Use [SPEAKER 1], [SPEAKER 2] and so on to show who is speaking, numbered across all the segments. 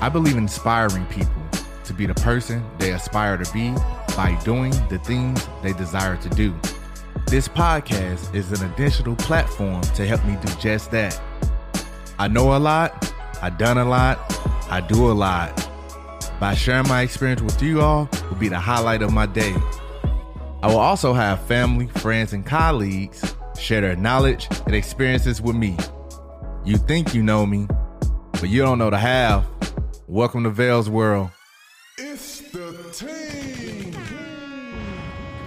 [SPEAKER 1] I believe inspiring people to be the person they aspire to be by doing the things they desire to do. This podcast is an additional platform to help me do just that. I know a lot, I done a lot, I do a lot. By sharing my experience with you all will be the highlight of my day. I will also have family, friends, and colleagues share their knowledge and experiences with me. You think you know me, but you don't know the half. Welcome to Vell's World.
[SPEAKER 2] It's the team.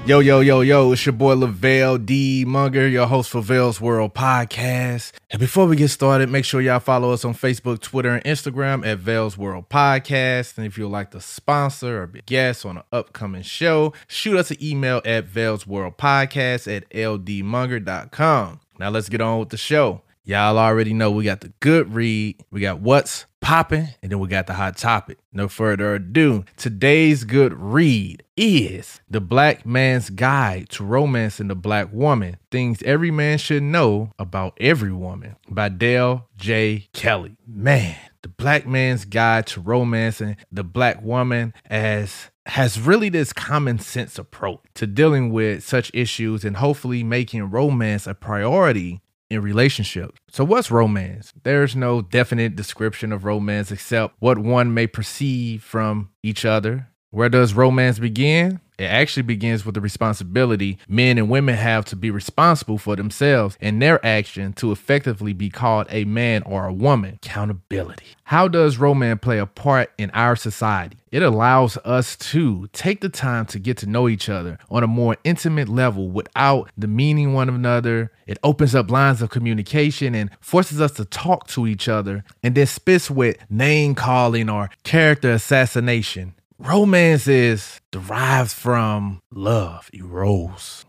[SPEAKER 1] Yo, yo, yo, yo, it's your boy Lavelle D. Monger, your host for Vell's World Podcast. And before we get started, make sure y'all follow us on Facebook, Twitter, and Instagram at Vell's World Podcast. And if you'd like to sponsor or be a guest on an upcoming show, shoot us an email at Vell's World Podcast at ldmonger.com. Now let's get on with the show. Y'all already know we got the good read, we got what's popping, and then we got the hot topic. No further ado, today's good read is The Black Man's Guide to Romance Romancing the Black Woman Things Every Man Should Know About Every Woman by Dale J. Kelly. Man, The Black Man's Guide to Romance Romancing the Black Woman as has really this common sense approach to dealing with such issues and hopefully making romance a priority in relationships. So, what's romance? There's no definite description of romance except what one may perceive from each other. Where does romance begin? It actually begins with the responsibility men and women have to be responsible for themselves and their action to effectively be called a man or a woman. Accountability. How does romance play a part in our society? It allows us to take the time to get to know each other on a more intimate level without demeaning one another. It opens up lines of communication and forces us to talk to each other and then spits with name calling or character assassination. Romance is derived from love.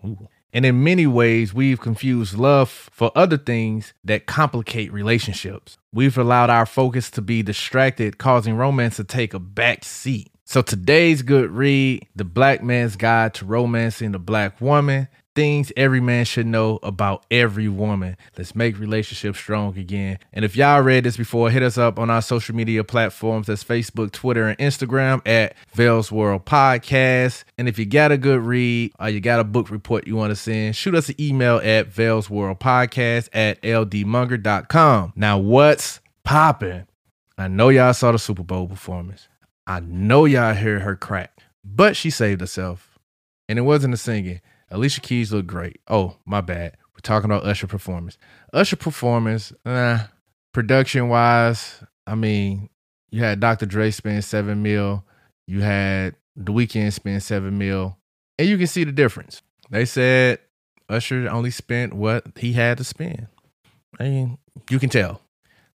[SPEAKER 1] Ooh. And in many ways, we've confused love for other things that complicate relationships. We've allowed our focus to be distracted, causing romance to take a back seat. So today's good read, The Black Man's Guide to Romancing the Black Woman, things every man should know about every woman. Let's make relationships strong again. And if y'all read this before, hit us up on our social media platforms. That's Facebook, Twitter, and Instagram at Vell's World Podcast. And if you got a good read or you got a book report you want to send, shoot us an email at Vell's World Podcast at ldmonger.com. Now, what's popping? I know y'all saw the Super Bowl performance. I know y'all heard her crack, but she saved herself. And it wasn't the singing. Alicia Keys looked great. Oh, my bad. We're talking about Usher performance. Usher performance, uh, production wise, I mean, you had Dr. Dre spend seven mil, you had The Weeknd spend seven mil, and you can see the difference. They said Usher only spent what he had to spend. I mean, you can tell.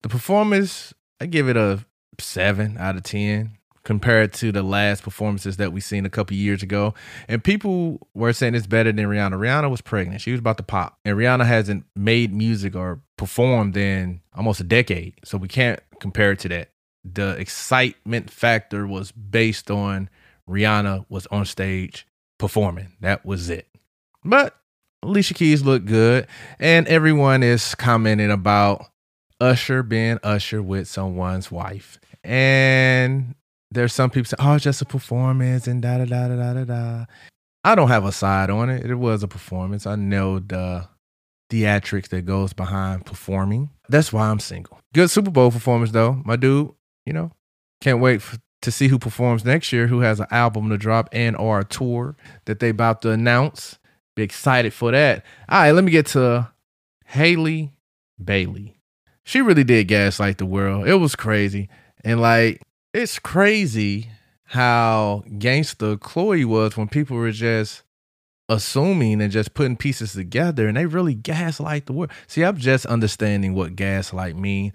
[SPEAKER 1] The performance, I give it a seven out of ten compared to the last performances that we seen a couple years ago. And people were saying it's better than Rihanna. Rihanna was pregnant. She was about to pop. And Rihanna hasn't made music or performed in almost a decade. So we can't compare it to that. The excitement factor was based on Rihanna was on stage performing. That was it. But Alicia Keys looked good. And everyone is commenting about Usher being Usher with someone's wife. And there's some people say, oh, it's just a performance and da da da da da da. I don't have a side on it. It was a performance. I know the theatrics that goes behind performing. That's why I'm single. Good Super Bowl performance though, my dude. You know, can't wait for to see who performs next year, who has an album to drop and or a tour that they about to announce. Be excited for that. All right, let me get to Halle Bailey. She really did gaslight the world. It was crazy. And like, it's crazy how gangster Chloe was when people were just assuming and just putting pieces together and they really gaslight the world. See, I'm just understanding what gaslight mean.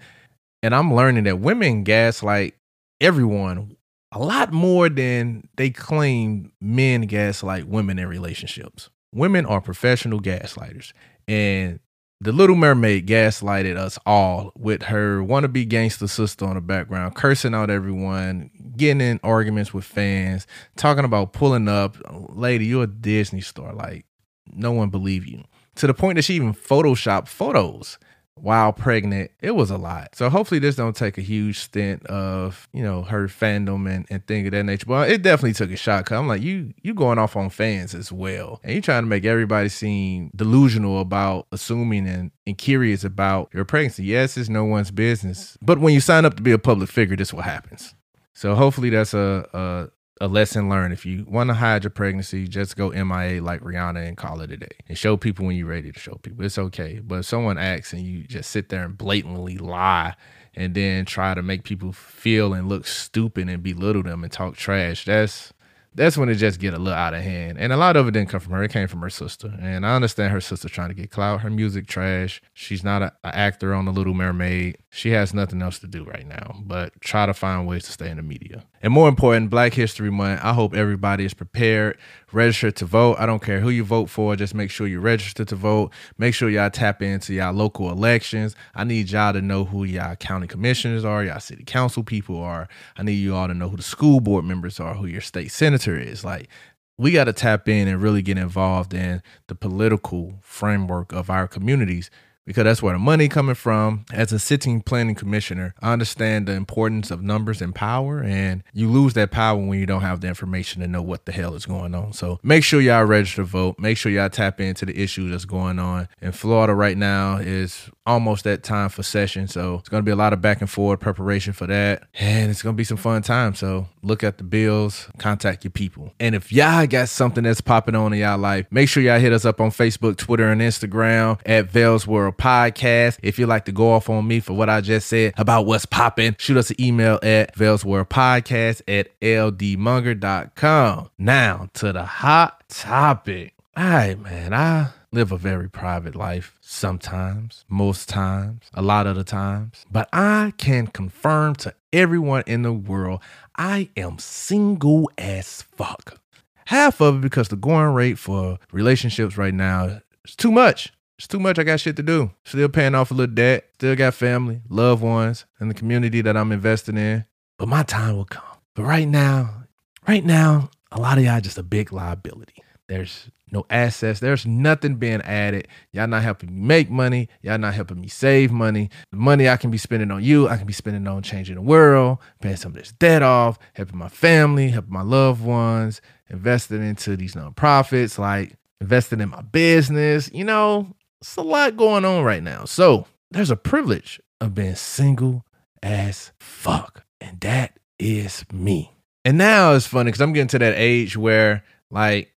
[SPEAKER 1] And I'm learning that women gaslight everyone a lot more than they claim men gaslight women in relationships. Women are professional gaslighters. And the Little Mermaid gaslighted us all with her wannabe gangster sister on the background, cursing out everyone, getting in arguments with fans, talking about pulling up. Lady, you're a Disney star. Like, no one believe you. To the point that she even photoshopped photos while pregnant, it was a lot. So hopefully this don't take a huge stint of, you know, her fandom and, and thing of that nature. But it definitely took a shot. Cause I'm like, you you going off on fans as well. And you trying to make everybody seem delusional about assuming and, and curious about your pregnancy. Yes, it's no one's business. But when you sign up to be a public figure, this what happens. So hopefully that's a, a a lesson learned. If you want to hide your pregnancy, just go MIA like Rihanna and call it a day and show people when you're ready to show people. It's okay. But if someone asks and you just sit there and blatantly lie and then try to make people feel and look stupid and belittle them and talk trash, that's that's when it just get a little out of hand. And a lot of it didn't come from her. It came from her sister. And I understand her sister trying to get clout. Her music trash. She's not an actor on The Little Mermaid. She has nothing else to do right now but try to find ways to stay in the media. And more important, Black History Month, I hope everybody is prepared, register to vote. I don't care who you vote for, just make sure you register to vote. Make sure y'all tap into y'all local elections. I need y'all to know who y'all county commissioners are, y'all city council people are. I need you all to know who the school board members are, who your state senator is. Like, we got to tap in and really get involved in the political framework of our communities because that's where the money coming from. As a sitting planning commissioner, I understand the importance of numbers and power, and you lose that power when you don't have the information to know what the hell is going on. So make sure y'all register to vote. Make sure y'all tap into the issue that's going on. In Florida right now is almost that time for session, so it's to be a lot of back and forth preparation for that, and it's to be some fun time. So look at the bills, contact your people, and if y'all got something that's popping on in y'all life, make sure y'all hit us up on Facebook, Twitter, and Instagram at Vell's World Podcast. If you'd like to go off on me for what I just said about what's popping, shoot us an email at Vell's World Podcast at ldmonger.com. Now to the hot topic. All right, man. I live a very private life sometimes, most times, a lot of the times. But I can confirm to everyone in the world I am single as fuck. Half of it because the going rate for relationships right now is too much. It's too much. I got shit to do. Still paying off a little debt. Still got family, loved ones, and the community that I'm investing in. But my time will come. But right now, right now, a lot of y'all just a big liability. There's no assets. There's nothing being added. Y'all not helping me make money. Y'all not helping me save money. The money I can be spending on you, I can be spending on changing the world, paying some of this debt off, helping my family, helping my loved ones, investing into these nonprofits, like investing in my business. You know, it's a lot going on right now. So there's a privilege of being single as fuck. And that is me. And now it's funny because I'm getting to that age where, like,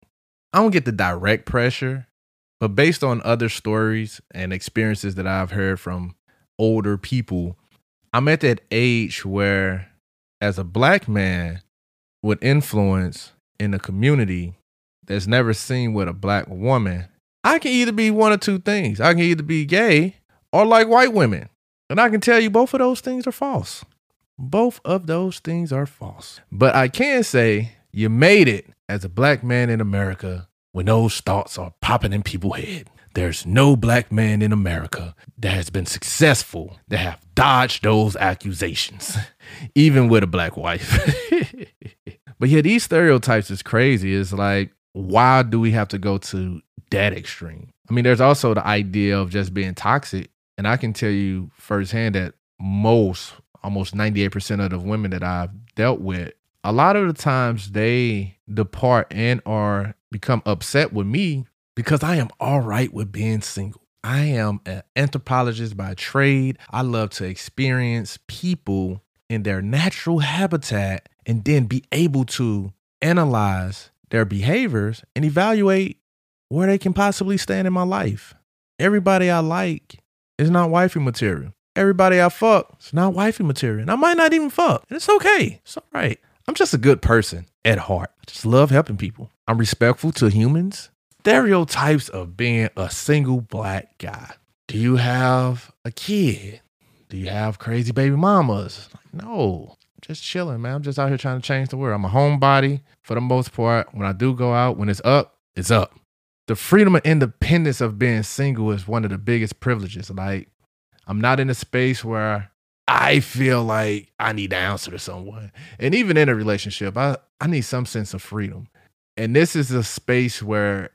[SPEAKER 1] I don't get the direct pressure, but based on other stories and experiences that I've heard from older people, I'm at that age where, as a black man with influence in a community that's never seen with a black woman, I can either be one or two things. I can either be gay or like white women. And I can tell you both of those things are false. Both of those things are false. But I can say you made it as a black man in America when those thoughts are popping in people's head. There's no black man in America that has been successful that have dodged those accusations, even with a black wife. but yeah, these stereotypes is crazy. It's like, why do we have to go to that extreme? I mean, there's also the idea of just being toxic. And I can tell you firsthand that most, almost 98% of the women that I've dealt with, a lot of the times they depart and are become upset with me because I am all right with being single. I am an anthropologist by trade. I love to experience people in their natural habitat and then be able to analyze their behaviors and evaluate where they can possibly stand in my life. Everybody I like is not wifey material. Everybody I fuck is not wifey material. And I might not even fuck. And it's okay. It's all right. I'm just a good person at heart. I just love helping people. I'm respectful to humans. Stereotypes of being a single black guy. Do you have a kid? Do you have crazy baby mamas? No, just chilling, man. I'm just out here trying to change the world. I'm a homebody for the most part. When I do go out, when it's up, it's up. The freedom and independence of being single is one of the biggest privileges. Like, I'm not in a space where I feel like I need to answer to someone. And even in a relationship, I, I need some sense of freedom. And this is a space where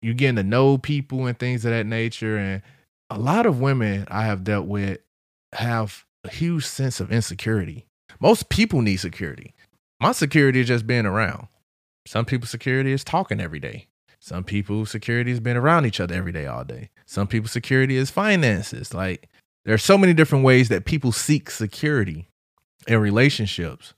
[SPEAKER 1] you're getting to know people and things of that nature. And a lot of women I have dealt with have a huge sense of insecurity. Most people need security. My security is just being around. Some people's security is talking every day. Some people's security is being around each other every day, all day. Some people's security is finances. Like there are so many different ways that people seek security in relationships.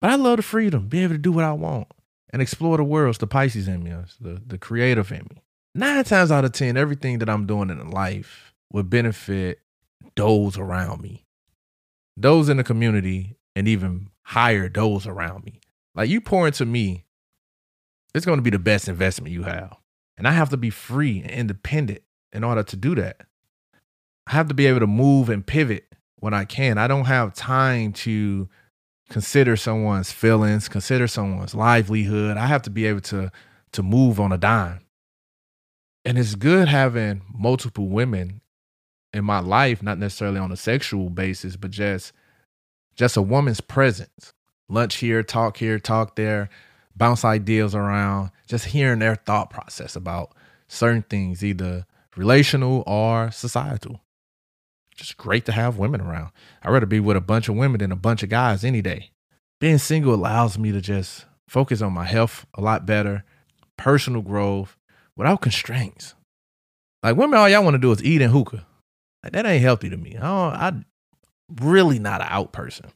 [SPEAKER 1] But I love the freedom, be able to do what I want and explore the world. It's the Pisces in me, the, the creative in me. Nine times out of 10, everything that I'm doing in life would benefit those around me, those in the community, and even higher those around me. Like you pour into me, it's going to be the best investment you have. And I have to be free and independent in order to do that. I have to be able to move and pivot when I can. I don't have time to consider someone's feelings, consider someone's livelihood. I have to be able to to move on a dime. And it's good having multiple women in my life, not necessarily on a sexual basis, but just just a woman's presence. Lunch here, talk here, talk there, bounce ideas around, just hearing their thought process about certain things, either relational or societal. Just great to have women around. I'd rather be with a bunch of women than a bunch of guys any day. Being single allows me to just focus on my health a lot better, personal growth without constraints. Like women, all y'all want to do is eat and hookah. Like that ain't healthy to me. I I'm really not an out person.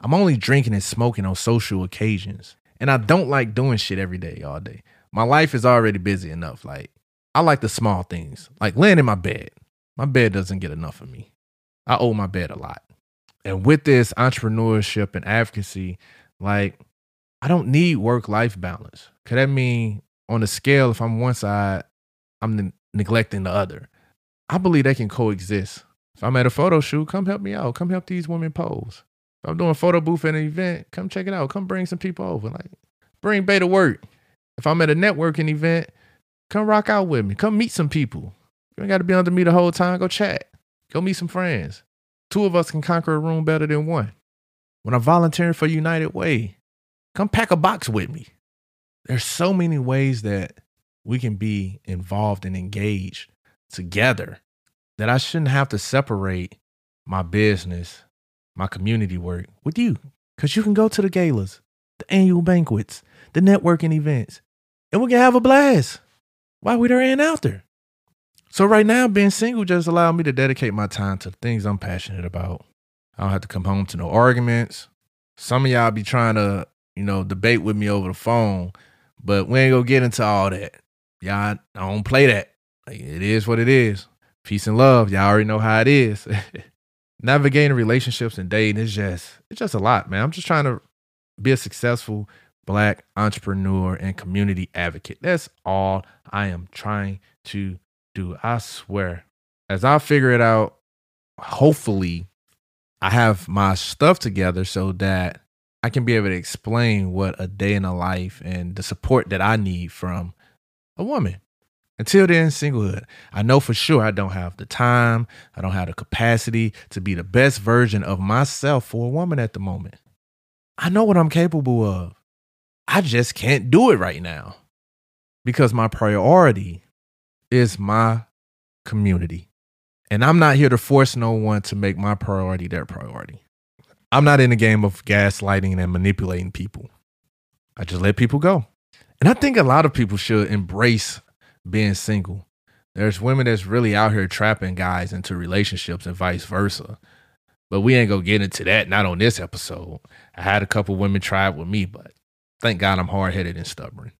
[SPEAKER 1] I'm only drinking and smoking on social occasions. And I don't like doing shit every day, all day. My life is already busy enough. Like, I like the small things, like laying in my bed. My bed doesn't get enough of me. I owe my bed a lot. And with this entrepreneurship and advocacy, like, I don't need work life balance. Could that mean on the scale, if I'm one side, I'm ne- neglecting the other? I believe they can coexist. If I'm at a photo shoot, come help me out. Come help these women pose. If I'm doing photo booth at an event, come check it out. Come bring some people over. Like, bring to work. If I'm at a networking event, come rock out with me. Come meet some people. You ain't got to be under me the whole time. Go chat. Go meet some friends. Two of us can conquer a room better than one. When I'm volunteering for United Way, come pack a box with me. There's so many ways that we can be involved and engaged together that I shouldn't have to separate my business, my community work with you. Because you can go to the galas, the annual banquets, the networking events, and we can have a blast while we're there and out there. So, right now, being single just allowed me to dedicate my time to things I'm passionate about. I don't have to come home to no arguments. Some of y'all be trying to, you know, debate with me over the phone, but we ain't gonna get into all that. Y'all, I don't play that. Like, it is what it is. Peace and love. Y'all already know how it is. Navigating relationships and dating is just it's just a lot, man. I'm just trying to be a successful black entrepreneur and community advocate. That's all I am trying to do. I swear. As I figure it out, hopefully I have my stuff together so that I can be able to explain what a day in a life and the support that I need from a woman. Until then, singlehood. I know for sure I don't have the time, I don't have the capacity to be the best version of myself for a woman at the moment. I know what I'm capable of. I just can't do it right now because my priority is my community. And I'm not here to force no one to make my priority their priority. I'm not in the game of gaslighting and manipulating people. I just let people go. And I think a lot of people should embrace being single. There's women that's really out here trapping guys into relationships and vice versa. But we ain't gonna get into that, not on this episode. I had a couple women try it with me, but thank God I'm hard headed and stubborn.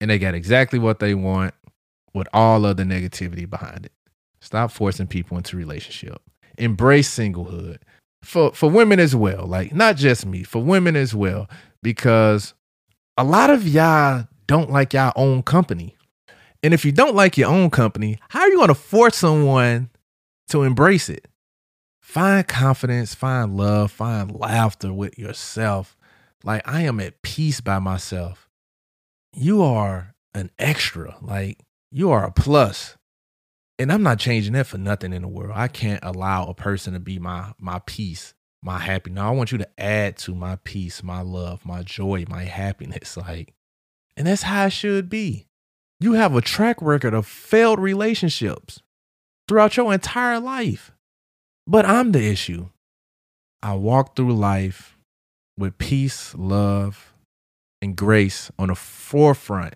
[SPEAKER 1] And they got exactly what they want with all of the negativity behind it. Stop forcing people into relationship. Embrace singlehood. For for women as well. Like not just me, for women as well. Because a lot of y'all don't like y'all own company. And if you don't like your own company, how are you gonna force someone to embrace it? Find confidence, find love, find laughter with yourself. Like I am at peace by myself. You are an extra. Like you are a plus. And I'm not changing that for nothing in the world. I can't allow a person to be my my peace, my happiness. I want you to add to my peace, my love, my joy, my happiness. Like, and that's how it should be. You have a track record of failed relationships throughout your entire life. But I'm the issue. I walk through life with peace, love, and grace on the forefront,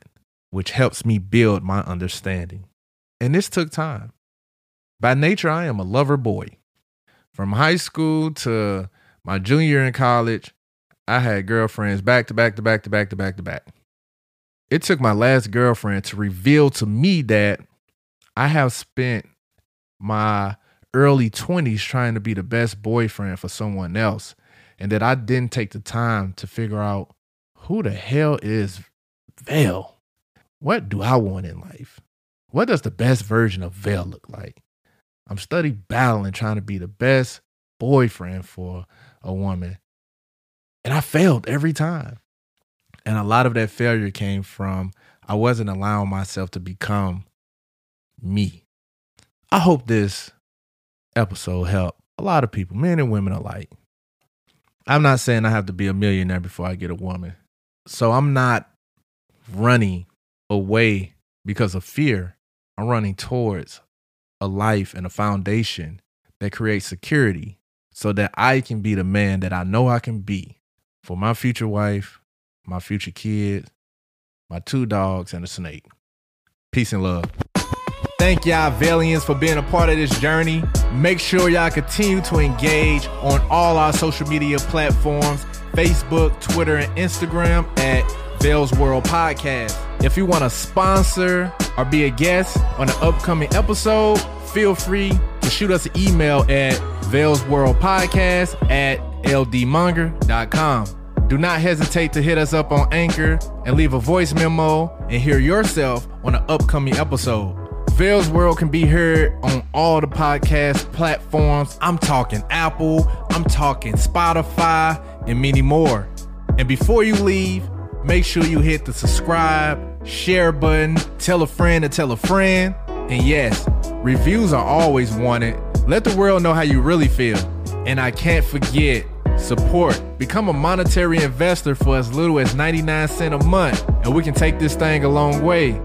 [SPEAKER 1] which helps me build my understanding. And this took time. By nature, I am a lover boy. From high school to my junior year in college, I had girlfriends back to back to back to back to back to back. It took my last girlfriend to reveal to me that I have spent my early 20s trying to be the best boyfriend for someone else and that I didn't take the time to figure out who the hell is Vell? What do I want in life? What does the best version of Vell look like? I'm study battling trying to be the best boyfriend for a woman. And I failed every time. And a lot of that failure came from I wasn't allowing myself to become me. I hope this episode helped a lot of people, men and women alike. I'm not saying I have to be a millionaire before I get a woman. So I'm not running away because of fear. I'm running towards a life and a foundation that creates security so that I can be the man that I know I can be for my future wife, my future kids, my two dogs, and a snake. Peace and love. Thank y'all, Valians, for being a part of this journey. Make sure y'all continue to engage on all our social media platforms Facebook, Twitter, and Instagram at Vell's World Podcast. If you want to sponsor or be a guest on an upcoming episode, feel free to shoot us an email at Vell's World Podcast at ldmonger.com. Do not hesitate to hit us up on Anchor and leave a voice memo and hear yourself on an upcoming episode. Vell's World can be heard on all the podcast platforms. I'm talking Apple, I'm talking Spotify, and many more. And before you leave, make sure you hit the subscribe, share button, tell a friend to tell a friend. And yes, reviews are always wanted. Let the world know how you really feel. And I can't forget support. Become a monetary investor for as little as 99 cents a month, and we can take this thing a long way.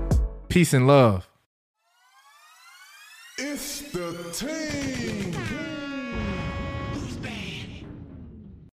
[SPEAKER 1] Peace and love.
[SPEAKER 2] It's the team.